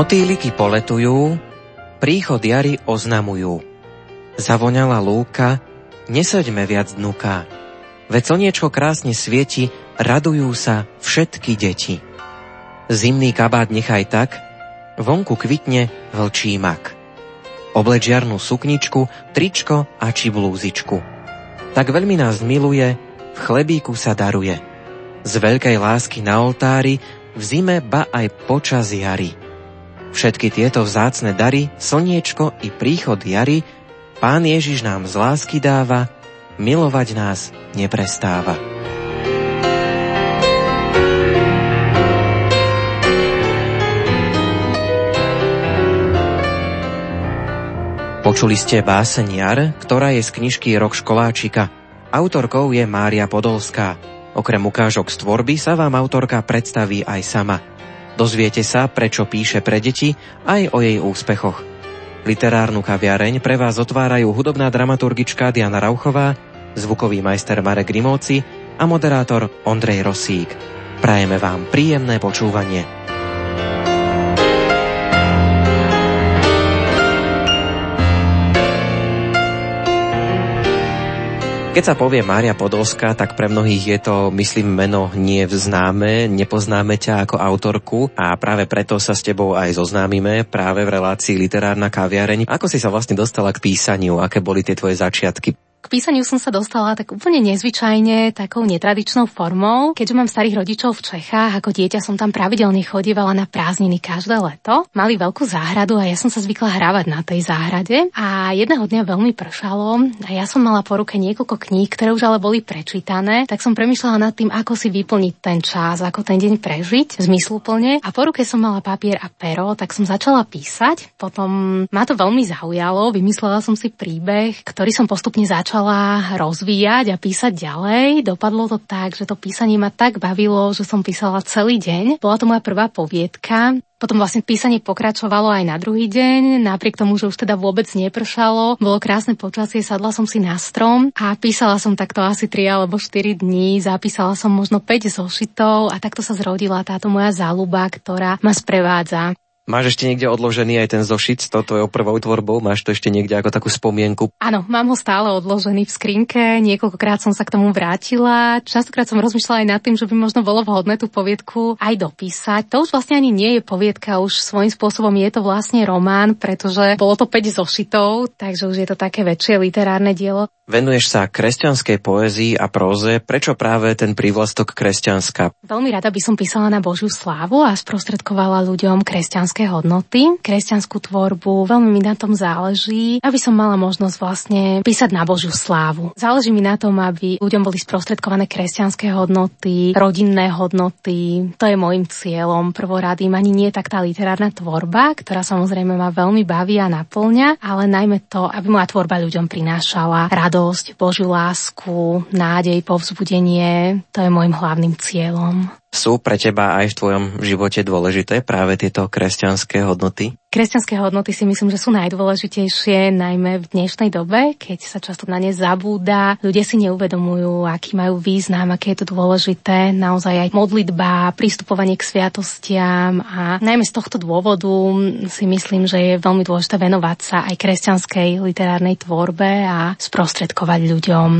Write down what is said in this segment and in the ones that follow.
Motýliky poletujú, príchod jary oznamujú. Zavoňala lúka, nesaďme viac dnuka. Veď slniečko krásne svieti, radujú sa všetky deti. Zimný kabát nechaj tak, vonku kvitne vlčí mak. Obleč jarnú sukničku, tričko a či blúzičku. Tak veľmi nás miluje, v chlebíku sa daruje. Z veľkej lásky na oltári, v zime ba aj počas jary. Všetky tieto vzácne dary, slniečko i príchod jary, Pán Ježiš nám z lásky dáva, milovať nás neprestáva. Počuli ste báseň Jar, ktorá je z knižky Rok školáčika. Autorkou je Mária Podolská. Okrem ukážok z tvorby sa vám autorka predstaví aj sama – Dozviete sa, prečo píše pre deti, aj o jej úspechoch. Literárnu kaviareň pre vás otvárajú hudobná dramaturgička Diana Rauchová, zvukový majster Marek Grimovci a moderátor Ondrej Rosík. Prajeme vám príjemné počúvanie. Keď sa povie Mária Podolská, tak pre mnohých je to, myslím, meno nie známe, nepoznáme ťa ako autorku a práve preto sa s tebou aj zoznámime práve v relácii Literárna kaviareň. Ako si sa vlastne dostala k písaniu? Aké boli tie tvoje začiatky? Písaniu som sa dostala tak úplne nezvyčajne, takou netradičnou formou. Keďže mám starých rodičov v Čechách, ako dieťa som tam pravidelne chodívala na prázdniny každé leto. Mali veľkú záhradu a ja som sa zvykla hrávať na tej záhrade. A jedného dňa veľmi pršalo a ja som mala po ruke niekoľko kníh, ktoré už ale boli prečítané, tak som premyšľala nad tým, ako si vyplniť ten čas, ako ten deň prežiť zmysluplne. A po ruke som mala papier a pero, tak som začala písať. Potom ma to veľmi zaujalo, vymyslela som si príbeh, ktorý som postupne začala začala rozvíjať a písať ďalej. Dopadlo to tak, že to písanie ma tak bavilo, že som písala celý deň. Bola to moja prvá poviedka. Potom vlastne písanie pokračovalo aj na druhý deň, napriek tomu, že už teda vôbec nepršalo. Bolo krásne počasie, sadla som si na strom a písala som takto asi 3 alebo 4 dní. Zapísala som možno 5 zošitov a takto sa zrodila táto moja záľuba, ktorá ma sprevádza. Máš ešte niekde odložený aj ten zošit s tvojou prvou tvorbou? Máš to ešte niekde ako takú spomienku? Áno, mám ho stále odložený v skrinke. Niekoľkokrát som sa k tomu vrátila. Častokrát som rozmýšľala aj nad tým, že by možno bolo vhodné tú poviedku aj dopísať. To už vlastne ani nie je poviedka, už svojím spôsobom je to vlastne román, pretože bolo to 5 zošitov, takže už je to také väčšie literárne dielo. Venuješ sa kresťanskej poézii a próze. Prečo práve ten prívlastok kresťanská? Veľmi rada by som písala na Božiu slávu a sprostredkovala ľuďom kresťanské hodnoty, kresťanskú tvorbu. Veľmi mi na tom záleží, aby som mala možnosť vlastne písať na Božiu slávu. Záleží mi na tom, aby ľuďom boli sprostredkované kresťanské hodnoty, rodinné hodnoty. To je môjim cieľom prvoradým. Ani nie tak tá literárna tvorba, ktorá samozrejme ma veľmi baví a naplňa, ale najmä to, aby moja tvorba ľuďom prinášala radosť, Božiu lásku, nádej, povzbudenie. To je môjim hlavným cieľom. Sú pre teba aj v tvojom živote dôležité práve tieto kresťanské hodnoty? Kresťanské hodnoty si myslím, že sú najdôležitejšie, najmä v dnešnej dobe, keď sa často na ne zabúda. Ľudia si neuvedomujú, aký majú význam, aké je to dôležité. Naozaj aj modlitba, pristupovanie k sviatostiam a najmä z tohto dôvodu si myslím, že je veľmi dôležité venovať sa aj kresťanskej literárnej tvorbe a sprostredkovať ľuďom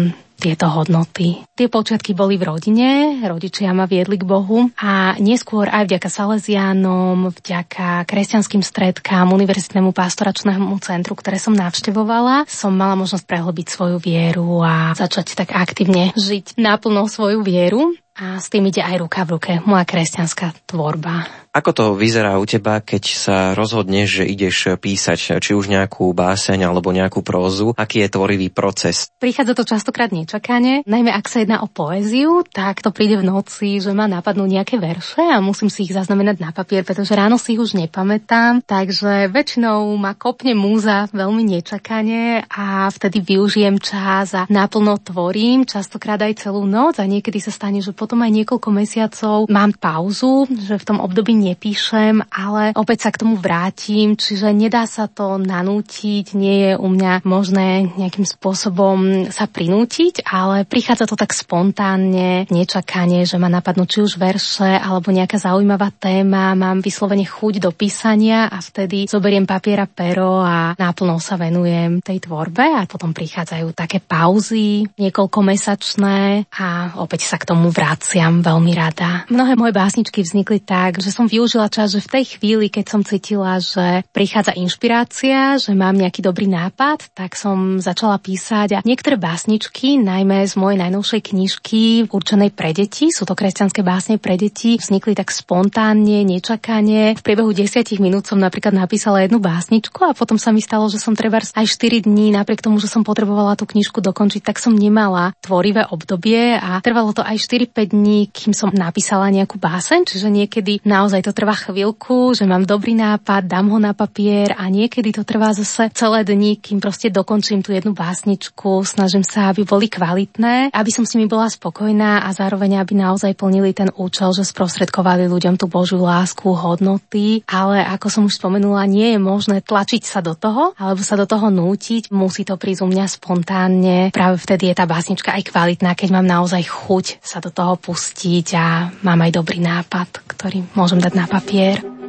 tieto hodnoty. Tie počiatky boli v rodine, rodičia ma viedli k Bohu a neskôr aj vďaka Salesiánom, vďaka kresťanským stredkám, univerzitnému pastoračnému centru, ktoré som navštevovala, som mala možnosť prehlbiť svoju vieru a začať tak aktívne žiť naplno svoju vieru. a s tým ide aj ruka v ruke moja kresťanská tvorba. Ako to vyzerá u teba, keď sa rozhodneš, že ideš písať či už nejakú báseň alebo nejakú prózu? Aký je tvorivý proces? Prichádza to častokrát nečakane, najmä ak sa jedná o poéziu, tak to príde v noci, že ma napadnú nejaké verše a musím si ich zaznamenať na papier, pretože ráno si ich už nepamätám, takže väčšinou ma kopne múza veľmi nečakane a vtedy využijem čas a naplno tvorím, častokrát aj celú noc a niekedy sa stane, že potom aj niekoľko mesiacov mám pauzu, že v tom období nepíšem, ale opäť sa k tomu vrátim, čiže nedá sa to nanútiť, nie je u mňa možné nejakým spôsobom sa prinútiť, ale prichádza to tak spontánne, nečakanie, že ma napadnú či už verše alebo nejaká zaujímavá téma, mám vyslovene chuť do písania a vtedy zoberiem papiera pero a náplno sa venujem tej tvorbe a potom prichádzajú také pauzy, niekoľko mesačné a opäť sa k tomu vraciam veľmi rada. Mnohé moje básničky vznikli tak, že som využila čas, že v tej chvíli, keď som cítila, že prichádza inšpirácia, že mám nejaký dobrý nápad, tak som začala písať a niektoré básničky, najmä z mojej najnovšej knižky určenej pre deti, sú to kresťanské básne pre deti, vznikli tak spontánne, nečakane. V priebehu desiatich minút som napríklad napísala jednu básničku a potom sa mi stalo, že som treba aj 4 dní, napriek tomu, že som potrebovala tú knižku dokončiť, tak som nemala tvorivé obdobie a trvalo to aj 4-5 dní, kým som napísala nejakú báseň, čiže niekedy naozaj naozaj to trvá chvíľku, že mám dobrý nápad, dám ho na papier a niekedy to trvá zase celé dni, kým proste dokončím tú jednu básničku, snažím sa, aby boli kvalitné, aby som s nimi bola spokojná a zároveň, aby naozaj plnili ten účel, že sprostredkovali ľuďom tú Božiu lásku, hodnoty, ale ako som už spomenula, nie je možné tlačiť sa do toho, alebo sa do toho nútiť, musí to prísť u mňa spontánne. Práve vtedy je tá básnička aj kvalitná, keď mám naozaj chuť sa do toho pustiť a mám aj dobrý nápad, ktorý môžem dať na papier.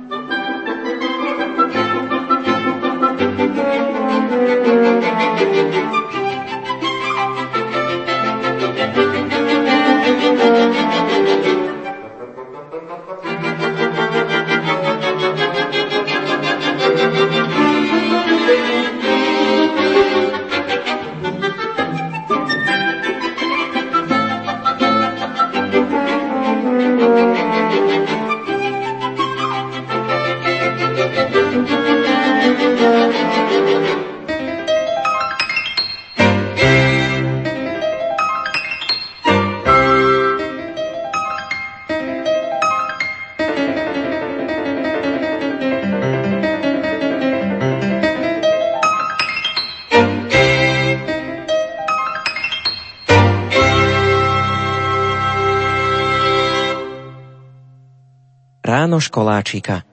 Školáčika.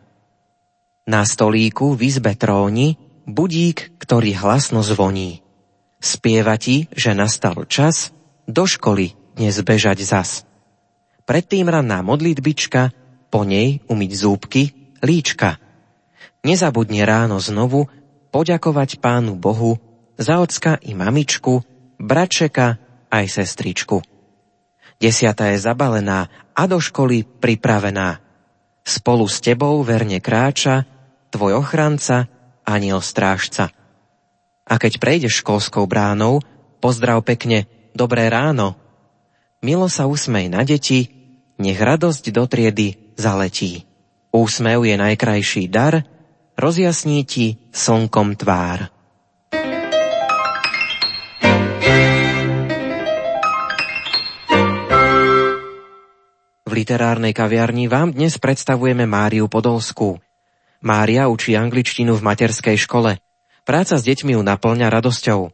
Na stolíku v izbe tróni budík, ktorý hlasno zvoní. Spieva ti, že nastal čas do školy dnes bežať zas. Predtým ranná modlitbička, po nej umyť zúbky, líčka. Nezabudne ráno znovu poďakovať Pánu Bohu za ocka i mamičku, bratčeka aj sestričku. Desiata je zabalená a do školy pripravená. Spolu s tebou verne kráča tvoj ochranca, aniel strážca. A keď prejdeš školskou bránou, pozdrav pekne, dobré ráno. Milo sa usmej na deti, nech radosť do triedy zaletí. Úsmev je najkrajší dar, rozjasní ti slnkom tvár. Literárnej kaviarni vám dnes predstavujeme Máriu Podolskú. Mária učí angličtinu v materskej škole. Práca s deťmi ju naplňa radosťou.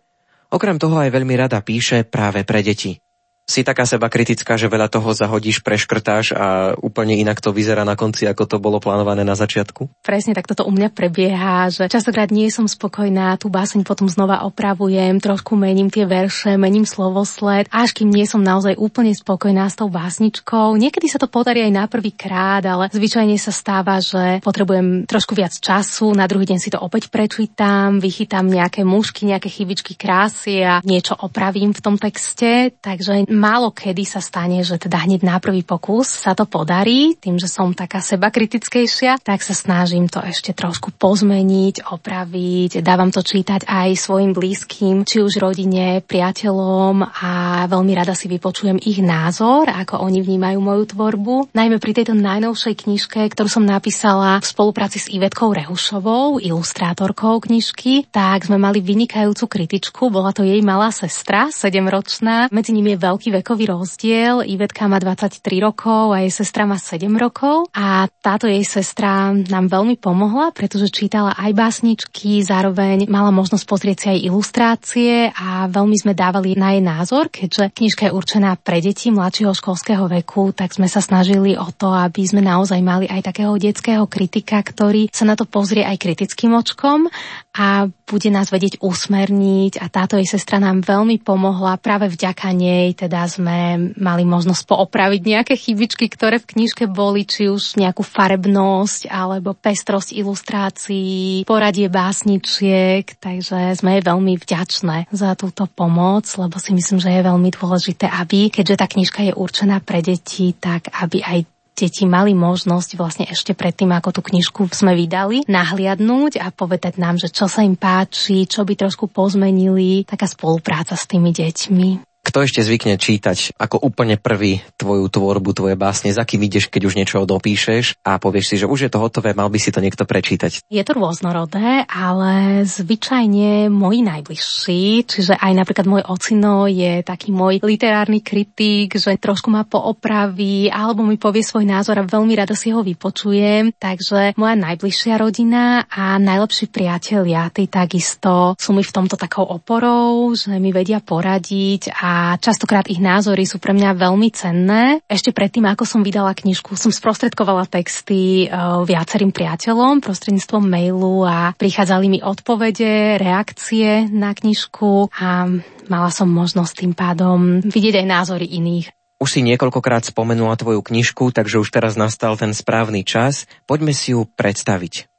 Okrem toho aj veľmi rada píše práve pre deti si taká seba kritická, že veľa toho zahodíš, preškrtáš a úplne inak to vyzerá na konci, ako to bolo plánované na začiatku? Presne tak toto u mňa prebieha, že častokrát nie som spokojná, tú báseň potom znova opravujem, trošku mením tie verše, mením slovosled, až kým nie som naozaj úplne spokojná s tou básničkou. Niekedy sa to podarí aj na prvý krát, ale zvyčajne sa stáva, že potrebujem trošku viac času, na druhý deň si to opäť prečítam, vychytám nejaké mušky, nejaké chybičky krásy a niečo opravím v tom texte, takže málo kedy sa stane, že teda hneď na prvý pokus sa to podarí, tým, že som taká seba kritickejšia, tak sa snažím to ešte trošku pozmeniť, opraviť, dávam to čítať aj svojim blízkym, či už rodine, priateľom a veľmi rada si vypočujem ich názor, ako oni vnímajú moju tvorbu. Najmä pri tejto najnovšej knižke, ktorú som napísala v spolupráci s Ivetkou Rehušovou, ilustrátorkou knižky, tak sme mali vynikajúcu kritičku, bola to jej malá sestra, 7-ročná. Medzi nimi je veľký vekový rozdiel. Ivetka má 23 rokov a jej sestra má 7 rokov. A táto jej sestra nám veľmi pomohla, pretože čítala aj básničky, zároveň mala možnosť pozrieť si aj ilustrácie a veľmi sme dávali na jej názor, keďže knižka je určená pre deti mladšieho školského veku, tak sme sa snažili o to, aby sme naozaj mali aj takého detského kritika, ktorý sa na to pozrie aj kritickým očkom a bude nás vedieť usmerniť a táto jej sestra nám veľmi pomohla. Práve vďaka nej teda sme mali možnosť poopraviť nejaké chybičky, ktoré v knižke boli, či už nejakú farebnosť alebo pestrosť ilustrácií, poradie básničiek, takže sme jej veľmi vďačné za túto pomoc, lebo si myslím, že je veľmi dôležité, aby, keďže tá knižka je určená pre deti, tak aby aj deti mali možnosť vlastne ešte predtým, ako tú knižku sme vydali, nahliadnúť a povedať nám, že čo sa im páči, čo by trošku pozmenili, taká spolupráca s tými deťmi. Kto ešte zvykne čítať ako úplne prvý tvoju tvorbu, tvoje básne, za kým ideš, keď už niečo dopíšeš a povieš si, že už je to hotové, mal by si to niekto prečítať? Je to rôznorodé, ale zvyčajne moji najbližší, čiže aj napríklad môj ocino je taký môj literárny kritik, že trošku ma poopraví alebo mi povie svoj názor a veľmi rada si ho vypočujem. Takže moja najbližšia rodina a najlepší priatelia, tí takisto sú mi v tomto takou oporou, že mi vedia poradiť a a častokrát ich názory sú pre mňa veľmi cenné. Ešte predtým, ako som vydala knižku, som sprostredkovala texty e, viacerým priateľom prostredníctvom mailu a prichádzali mi odpovede, reakcie na knižku a mala som možnosť tým pádom vidieť aj názory iných. Už si niekoľkokrát spomenula tvoju knižku, takže už teraz nastal ten správny čas. Poďme si ju predstaviť.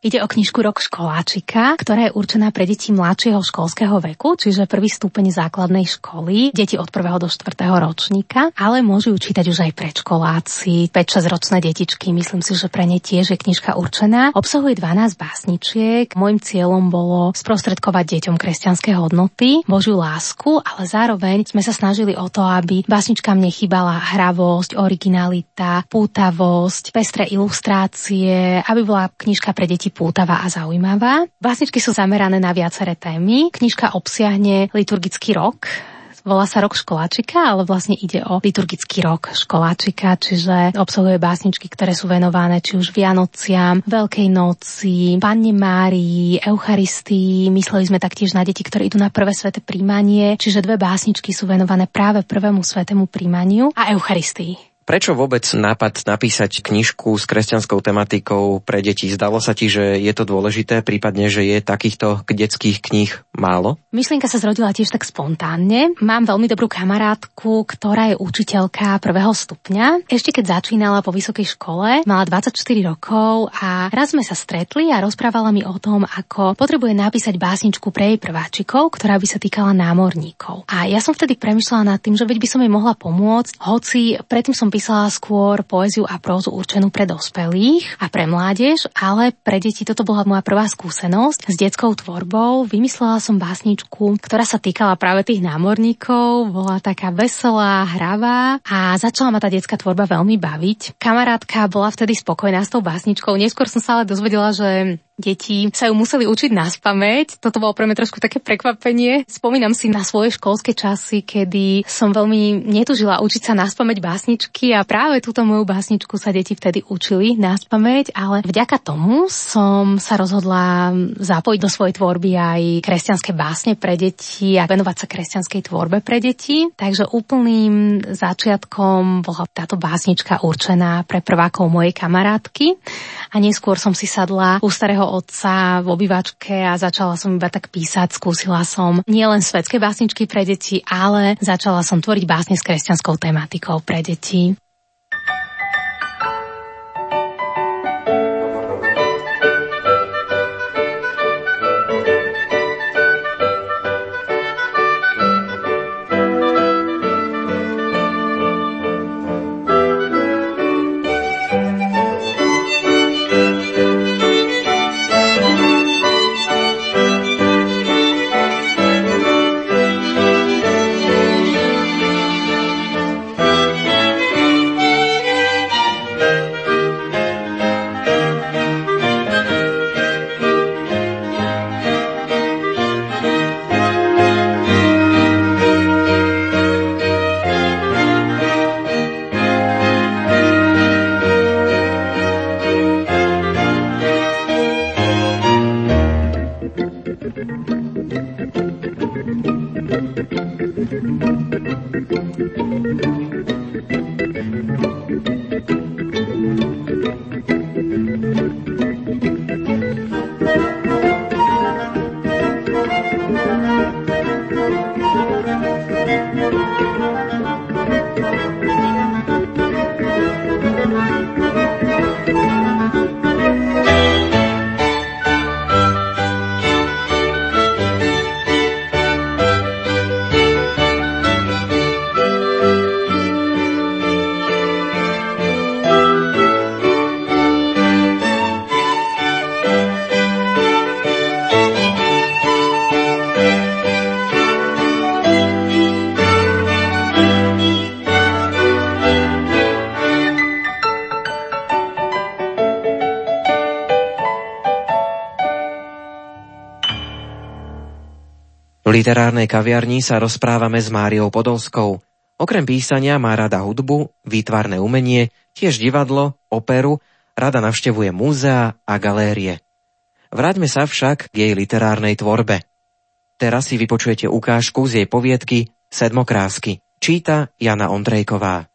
Ide o knižku Rok školáčika, ktorá je určená pre deti mladšieho školského veku, čiže prvý stupeň základnej školy, deti od 1. do 4. ročníka, ale môžu ju čítať už aj predškoláci, 5-6 ročné detičky, myslím si, že pre ne tiež je knižka určená. Obsahuje 12 básničiek. Môjim cieľom bolo sprostredkovať deťom kresťanské hodnoty, Božiu lásku, ale zároveň sme sa snažili o to, aby básničkám nechybala hravosť, originalita, pútavosť, pestré ilustrácie, aby bola knižka pre deti pútavá a zaujímavá. Básničky sú zamerané na viaceré témy. Knižka obsiahne liturgický rok, volá sa rok školáčika, ale vlastne ide o liturgický rok školáčika, čiže obsahuje básničky, ktoré sú venované či už Vianociam, Veľkej noci, Panne Márii, Eucharistii. Mysleli sme taktiež na deti, ktoré idú na prvé sveté príjmanie, čiže dve básničky sú venované práve prvému svetému príjmaniu a Eucharistii. Prečo vôbec nápad napísať knižku s kresťanskou tematikou pre deti? Zdalo sa ti, že je to dôležité, prípadne, že je takýchto detských kníh málo? Myšlienka sa zrodila tiež tak spontánne. Mám veľmi dobrú kamarátku, ktorá je učiteľka prvého stupňa. Ešte keď začínala po vysokej škole, mala 24 rokov a raz sme sa stretli a rozprávala mi o tom, ako potrebuje napísať básničku pre jej prváčikov, ktorá by sa týkala námorníkov. A ja som vtedy premyšľala nad tým, že veď by som jej mohla pomôcť, hoci predtým som písala skôr poéziu a prózu určenú pre dospelých a pre mládež, ale pre deti toto bola moja prvá skúsenosť s detskou tvorbou. Vymyslela som básničku, ktorá sa týkala práve tých námorníkov, bola taká veselá, hravá a začala ma tá detská tvorba veľmi baviť. Kamarátka bola vtedy spokojná s tou básničkou, neskôr som sa ale dozvedela, že deti sa ju museli učiť na spameť. Toto bolo pre mňa trošku také prekvapenie. Spomínam si na svoje školské časy, kedy som veľmi netužila učiť sa na spameť básničky a práve túto moju básničku sa deti vtedy učili na spameť, ale vďaka tomu som sa rozhodla zapojiť do svojej tvorby aj kresťanské básne pre deti a venovať sa kresťanskej tvorbe pre deti. Takže úplným začiatkom bola táto básnička určená pre prvákov mojej kamarátky a neskôr som si sadla u starého otca v obývačke a začala som iba tak písať. Skúsila som nielen svetské básničky pre deti, ale začala som tvoriť básne s kresťanskou tematikou pre deti. Literárnej kaviarni sa rozprávame s Máriou Podolskou. Okrem písania má rada hudbu, výtvarné umenie, tiež divadlo, operu, rada navštevuje múzea a galérie. Vráťme sa však k jej literárnej tvorbe. Teraz si vypočujete ukážku z jej poviedky Sedmokrásky. Číta Jana Ondrejková.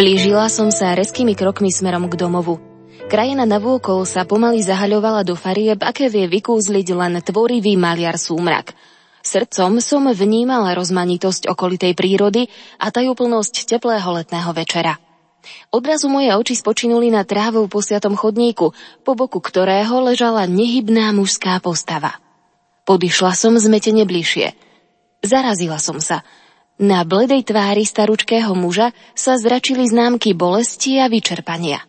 Blížila som sa reskými krokmi smerom k domovu. Krajina navôkol sa pomaly zahaľovala do farieb, aké vie vykúzliť len tvorivý maliar súmrak. Srdcom som vnímala rozmanitosť okolitej prírody a tajúplnosť teplého letného večera. Odrazu moje oči spočinuli na trávou posiatom chodníku, po boku ktorého ležala nehybná mužská postava. Podišla som zmetene bližšie. Zarazila som sa – na bledej tvári staručkého muža sa zračili známky bolesti a vyčerpania.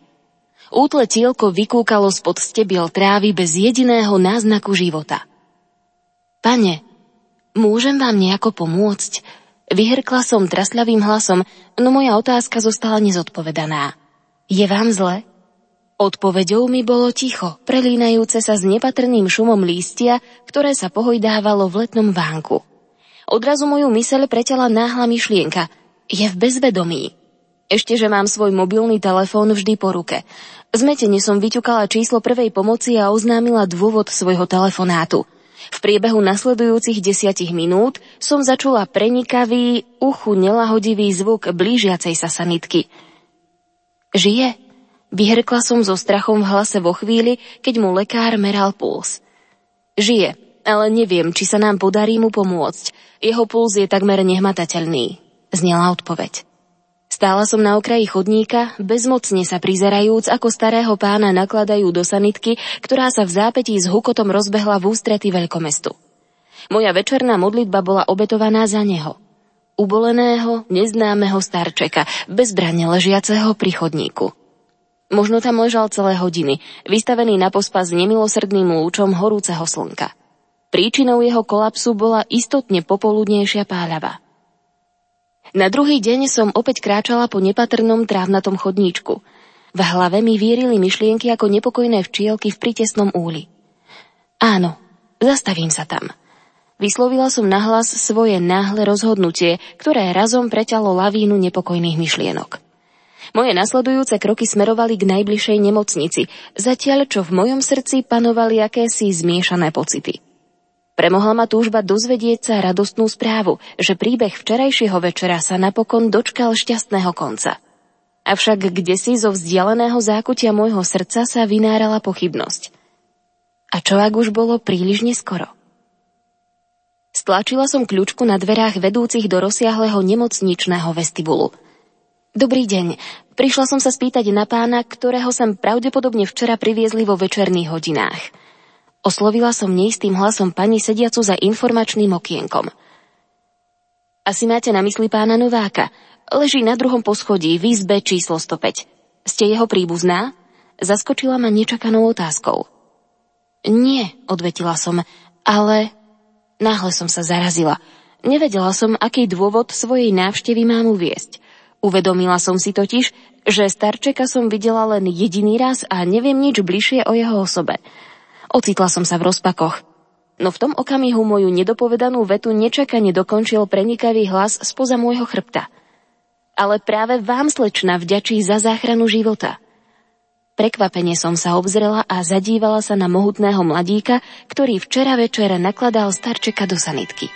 Útle tielko vykúkalo spod stebiel trávy bez jediného náznaku života. Pane, môžem vám nejako pomôcť? Vyhrkla som trasľavým hlasom, no moja otázka zostala nezodpovedaná. Je vám zle? Odpovedou mi bolo ticho, prelínajúce sa s nepatrným šumom lístia, ktoré sa pohojdávalo v letnom vánku. Odrazu moju myseľ preťala náhla myšlienka. Je v bezvedomí. Ešte, že mám svoj mobilný telefón vždy po ruke. Zmetene som vyťukala číslo prvej pomoci a oznámila dôvod svojho telefonátu. V priebehu nasledujúcich desiatich minút som začula prenikavý, uchu nelahodivý zvuk blížiacej sa sanitky. Žije? Vyhrkla som so strachom v hlase vo chvíli, keď mu lekár meral puls. Žije, ale neviem, či sa nám podarí mu pomôcť. Jeho puls je takmer nehmatateľný. Znela odpoveď. Stála som na okraji chodníka, bezmocne sa prizerajúc, ako starého pána nakladajú do sanitky, ktorá sa v zápetí s hukotom rozbehla v ústrety veľkomestu. Moja večerná modlitba bola obetovaná za neho. Uboleného, neznámeho starčeka, bezbranne ležiaceho pri chodníku. Možno tam ležal celé hodiny, vystavený na pospas nemilosrdným lúčom horúceho slnka. Príčinou jeho kolapsu bola istotne popoludnejšia páľava. Na druhý deň som opäť kráčala po nepatrnom trávnatom chodníčku. V hlave mi vírili myšlienky ako nepokojné včielky v pritesnom úli. Áno, zastavím sa tam. Vyslovila som nahlas svoje náhle rozhodnutie, ktoré razom preťalo lavínu nepokojných myšlienok. Moje nasledujúce kroky smerovali k najbližšej nemocnici, zatiaľ čo v mojom srdci panovali akési zmiešané pocity. Premohla ma túžba dozvedieť sa radostnú správu, že príbeh včerajšieho večera sa napokon dočkal šťastného konca. Avšak kde si zo vzdialeného zákutia môjho srdca sa vynárala pochybnosť. A čo ak už bolo príliš neskoro? Stlačila som kľúčku na dverách vedúcich do rozsiahleho nemocničného vestibulu. Dobrý deň, prišla som sa spýtať na pána, ktorého sem pravdepodobne včera priviezli vo večerných hodinách – Oslovila som neistým hlasom pani sediacu za informačným okienkom. Asi máte na mysli pána Nováka. Leží na druhom poschodí v izbe číslo 105. Ste jeho príbuzná? Zaskočila ma nečakanou otázkou. Nie, odvetila som, ale... Náhle som sa zarazila. Nevedela som, aký dôvod svojej návštevy mám uviesť. Uvedomila som si totiž, že starčeka som videla len jediný raz a neviem nič bližšie o jeho osobe. Ocitla som sa v rozpakoch. No v tom okamihu moju nedopovedanú vetu nečakane dokončil prenikavý hlas spoza môjho chrbta. Ale práve vám, slečna, vďačí za záchranu života. Prekvapene som sa obzrela a zadívala sa na mohutného mladíka, ktorý včera večera nakladal starčeka do sanitky.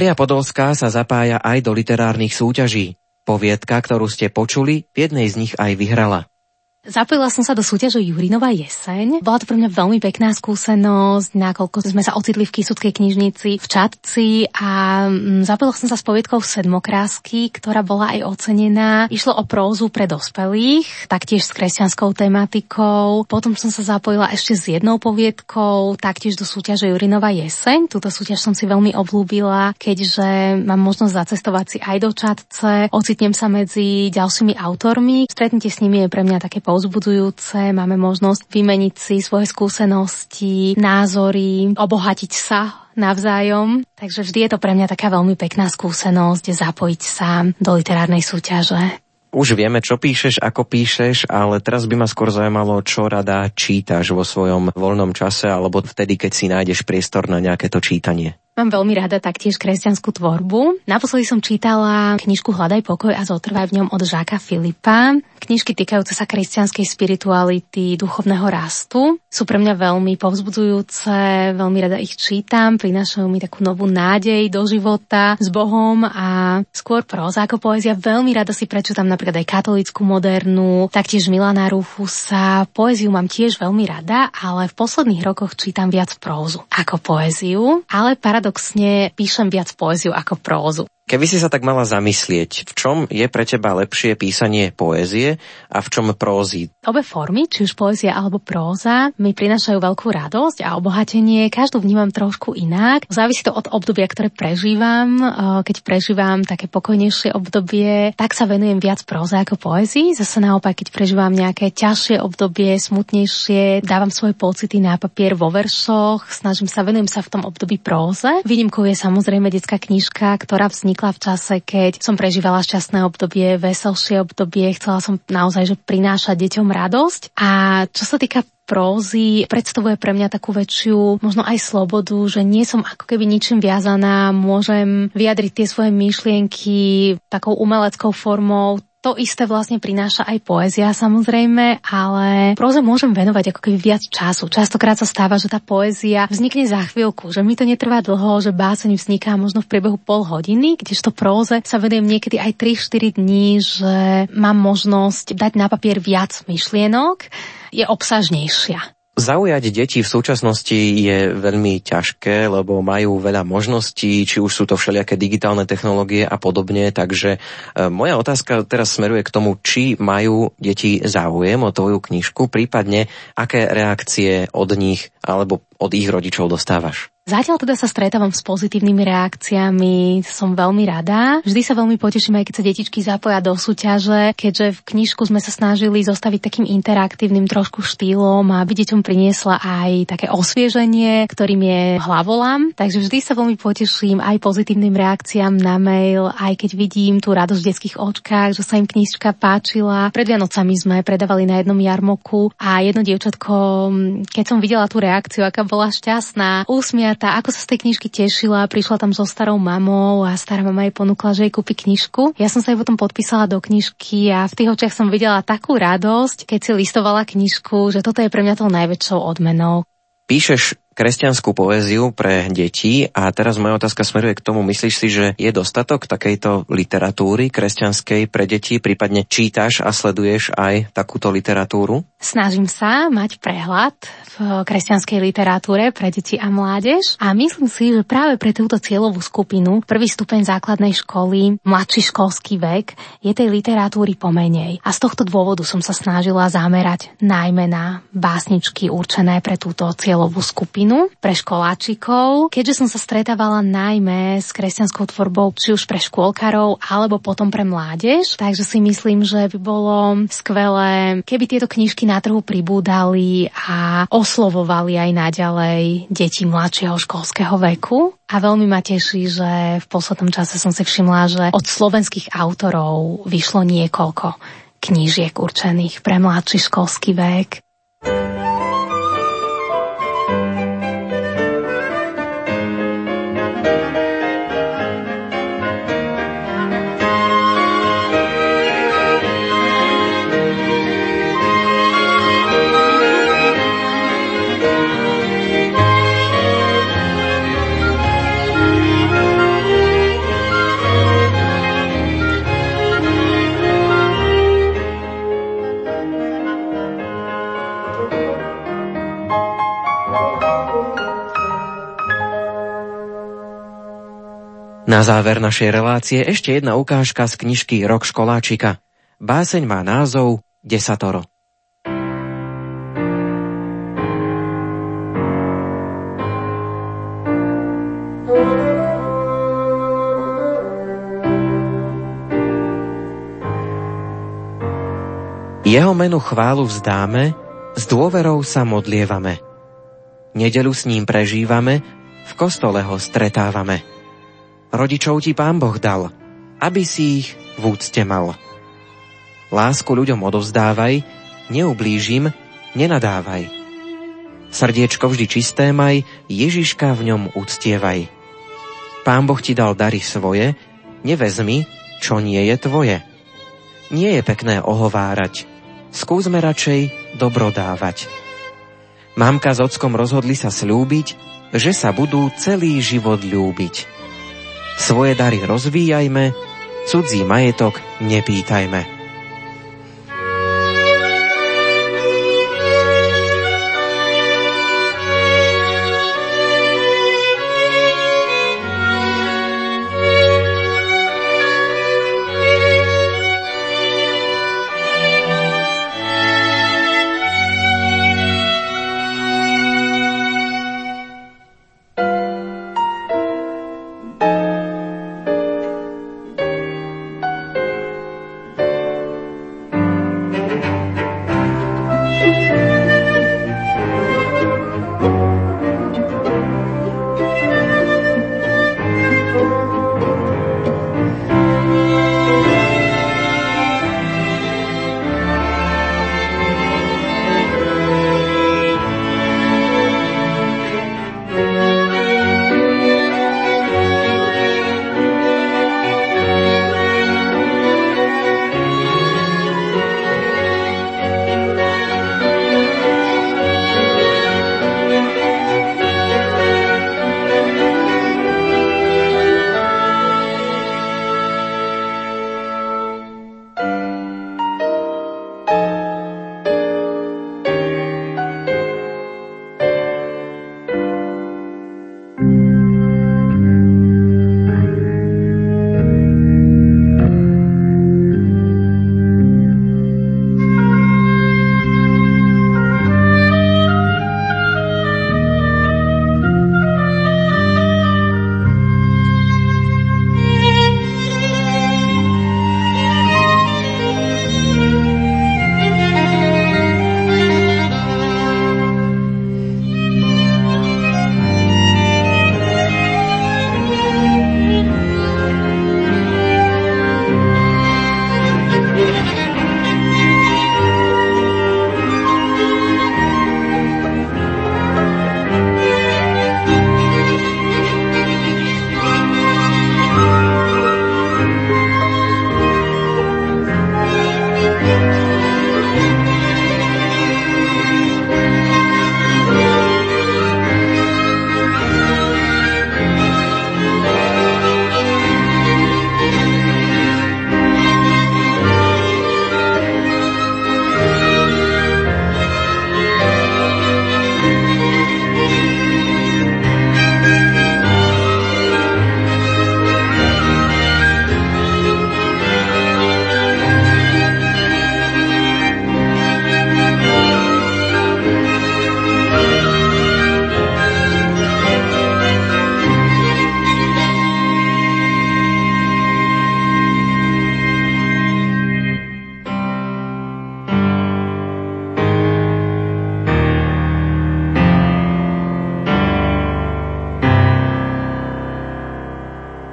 Mária Podolská sa zapája aj do literárnych súťaží. Poviedka, ktorú ste počuli, v jednej z nich aj vyhrala. Zapojila som sa do súťaže Jurinová jeseň. Bola to pre mňa veľmi pekná skúsenosť, nakoľko sme sa ocitli v Kisudskej knižnici v Čadci a mm, zapojila som sa s poviedkou Sedmokrásky, ktorá bola aj ocenená. Išlo o prózu pre dospelých, taktiež s kresťanskou tematikou. Potom som sa zapojila ešte s jednou poviedkou, taktiež do súťaže Jurinová jeseň. Túto súťaž som si veľmi oblúbila, keďže mám možnosť zacestovať si aj do Čadce, ocitnem sa medzi ďalšími autormi. Stretnutie s nimi je pre mňa také povzbudzujúce, máme možnosť vymeniť si svoje skúsenosti, názory, obohatiť sa navzájom. Takže vždy je to pre mňa taká veľmi pekná skúsenosť zapojiť sa do literárnej súťaže. Už vieme, čo píšeš, ako píšeš, ale teraz by ma skôr zaujímalo, čo rada čítaš vo svojom voľnom čase alebo vtedy, keď si nájdeš priestor na nejaké to čítanie. Mám veľmi rada taktiež kresťanskú tvorbu. Naposledy som čítala knižku Hľadaj pokoj a zotrvaj v ňom od Žáka Filipa. Knižky týkajúce sa kresťanskej spirituality, duchovného rastu. Sú pre mňa veľmi povzbudzujúce, veľmi rada ich čítam, prinášajú mi takú novú nádej do života s Bohom a skôr proza ako poézia. Veľmi rada si prečítam napríklad aj katolickú modernú, taktiež Milana Rufusa. Poéziu mám tiež veľmi rada, ale v posledných rokoch čítam viac prózu ako poéziu, ale paradoxne píšem viac poéziu ako prózu. Keby si sa tak mala zamyslieť, v čom je pre teba lepšie písanie poézie a v čom prózy? Obe formy, či už poézia alebo próza, mi prinášajú veľkú radosť a obohatenie. Každú vnímam trošku inak. Závisí to od obdobia, ktoré prežívam. Keď prežívam také pokojnejšie obdobie, tak sa venujem viac próze ako poézii. Zase naopak, keď prežívam nejaké ťažšie obdobie, smutnejšie, dávam svoje pocity na papier vo veršoch, snažím sa, venujem sa v tom období próze. Výnimkou je samozrejme detská knižka, ktorá vznikla vznikla v čase, keď som prežívala šťastné obdobie, veselšie obdobie, chcela som naozaj že prinášať deťom radosť. A čo sa týka prózy predstavuje pre mňa takú väčšiu, možno aj slobodu, že nie som ako keby ničím viazaná, môžem vyjadriť tie svoje myšlienky takou umeleckou formou, to isté vlastne prináša aj poézia samozrejme, ale próze môžem venovať ako keby viac času. Častokrát sa stáva, že tá poézia vznikne za chvíľku, že mi to netrvá dlho, že báseň vzniká možno v priebehu pol hodiny, kdežto próze sa venujem niekedy aj 3-4 dní, že mám možnosť dať na papier viac myšlienok, je obsažnejšia. Zaujať deti v súčasnosti je veľmi ťažké, lebo majú veľa možností, či už sú to všelijaké digitálne technológie a podobne. Takže e, moja otázka teraz smeruje k tomu, či majú deti záujem o tvoju knižku, prípadne aké reakcie od nich alebo od ich rodičov dostávaš. Zatiaľ teda sa stretávam s pozitívnymi reakciami, som veľmi rada. Vždy sa veľmi poteším, aj keď sa detičky zapoja do súťaže, keďže v knižku sme sa snažili zostaviť takým interaktívnym trošku štýlom a aby deťom priniesla aj také osvieženie, ktorým je hlavolam. Takže vždy sa veľmi poteším aj pozitívnym reakciám na mail, aj keď vidím tú radosť v detských očkách, že sa im knižka páčila. Pred Vianocami sme predávali na jednom jarmoku a jedno dievčatko, keď som videla tú reakciu, aká bola šťastná, úsmiat tá, ako sa z tej knižky tešila, prišla tam so starou mamou a stará mama jej ponúkla, že jej kúpi knižku. Ja som sa jej potom podpísala do knižky a v tých očiach som videla takú radosť, keď si listovala knižku, že toto je pre mňa tou najväčšou odmenou. Píšeš kresťanskú poéziu pre deti a teraz moja otázka smeruje k tomu, myslíš si, že je dostatok takejto literatúry kresťanskej pre deti, prípadne čítaš a sleduješ aj takúto literatúru? Snažím sa mať prehľad v kresťanskej literatúre pre deti a mládež a myslím si, že práve pre túto cieľovú skupinu, prvý stupeň základnej školy, mladší školský vek, je tej literatúry pomenej. A z tohto dôvodu som sa snažila zamerať najmä na básničky určené pre túto cieľovú skupinu skupinu pre školáčikov, keďže som sa stretávala najmä s kresťanskou tvorbou, či už pre škôlkarov, alebo potom pre mládež. Takže si myslím, že by bolo skvelé, keby tieto knižky na trhu pribúdali a oslovovali aj naďalej deti mladšieho školského veku. A veľmi ma teší, že v poslednom čase som si všimla, že od slovenských autorov vyšlo niekoľko knížiek určených pre mladší školský vek. Na záver našej relácie ešte jedna ukážka z knižky Rok školáčika. Báseň má názov Desatoro. Jeho menu chválu vzdáme, s dôverou sa modlievame. Nedelu s ním prežívame, v kostole ho stretávame. Rodičov ti pán Boh dal, aby si ich v úcte mal. Lásku ľuďom odovzdávaj, neublížim, nenadávaj. Srdiečko vždy čisté maj, Ježiška v ňom uctievaj. Pán Boh ti dal dary svoje, nevezmi, čo nie je tvoje. Nie je pekné ohovárať, skúsme radšej dobro dávať. Mamka s ockom rozhodli sa slúbiť, že sa budú celý život ľúbiť. Svoje dary rozvíjajme, cudzí majetok nepýtajme.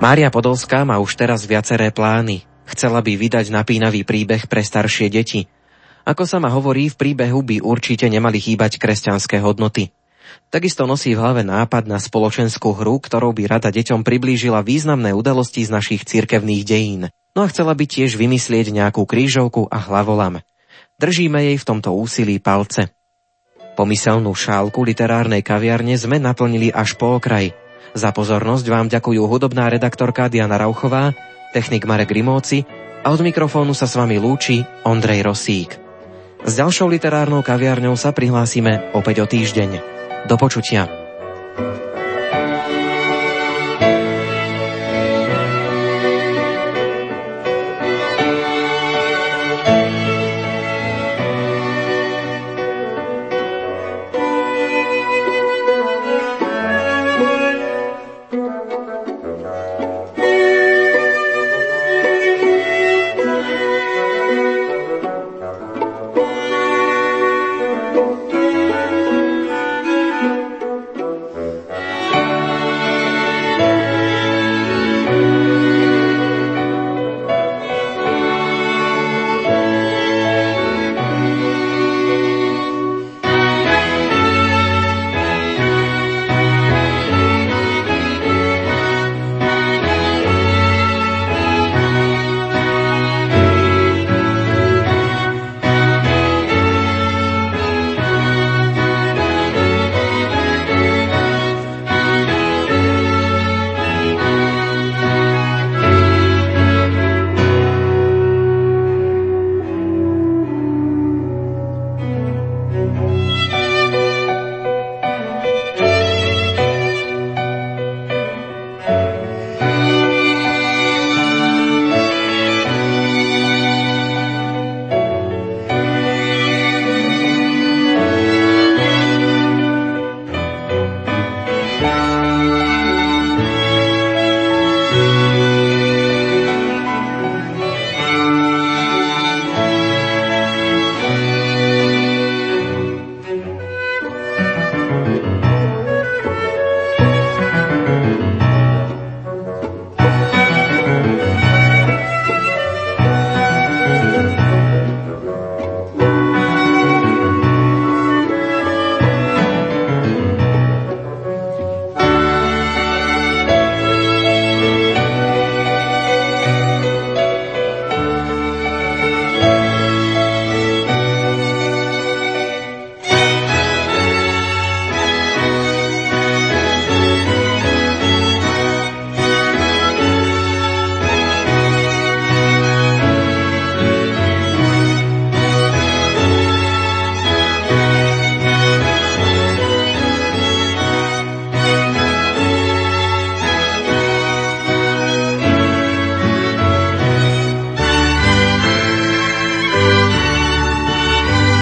Mária Podolská má už teraz viaceré plány. Chcela by vydať napínavý príbeh pre staršie deti. Ako sa ma hovorí, v príbehu by určite nemali chýbať kresťanské hodnoty. Takisto nosí v hlave nápad na spoločenskú hru, ktorou by rada deťom priblížila významné udalosti z našich cirkevných dejín. No a chcela by tiež vymyslieť nejakú krížovku a hlavolam. Držíme jej v tomto úsilí palce. Pomyselnú šálku literárnej kaviarne sme naplnili až po okraj – za pozornosť vám ďakujú hudobná redaktorka Diana Rauchová, technik Marek Rimóci a od mikrofónu sa s vami lúči Ondrej Rosík. S ďalšou literárnou kaviarňou sa prihlásime opäť o týždeň. Do počutia.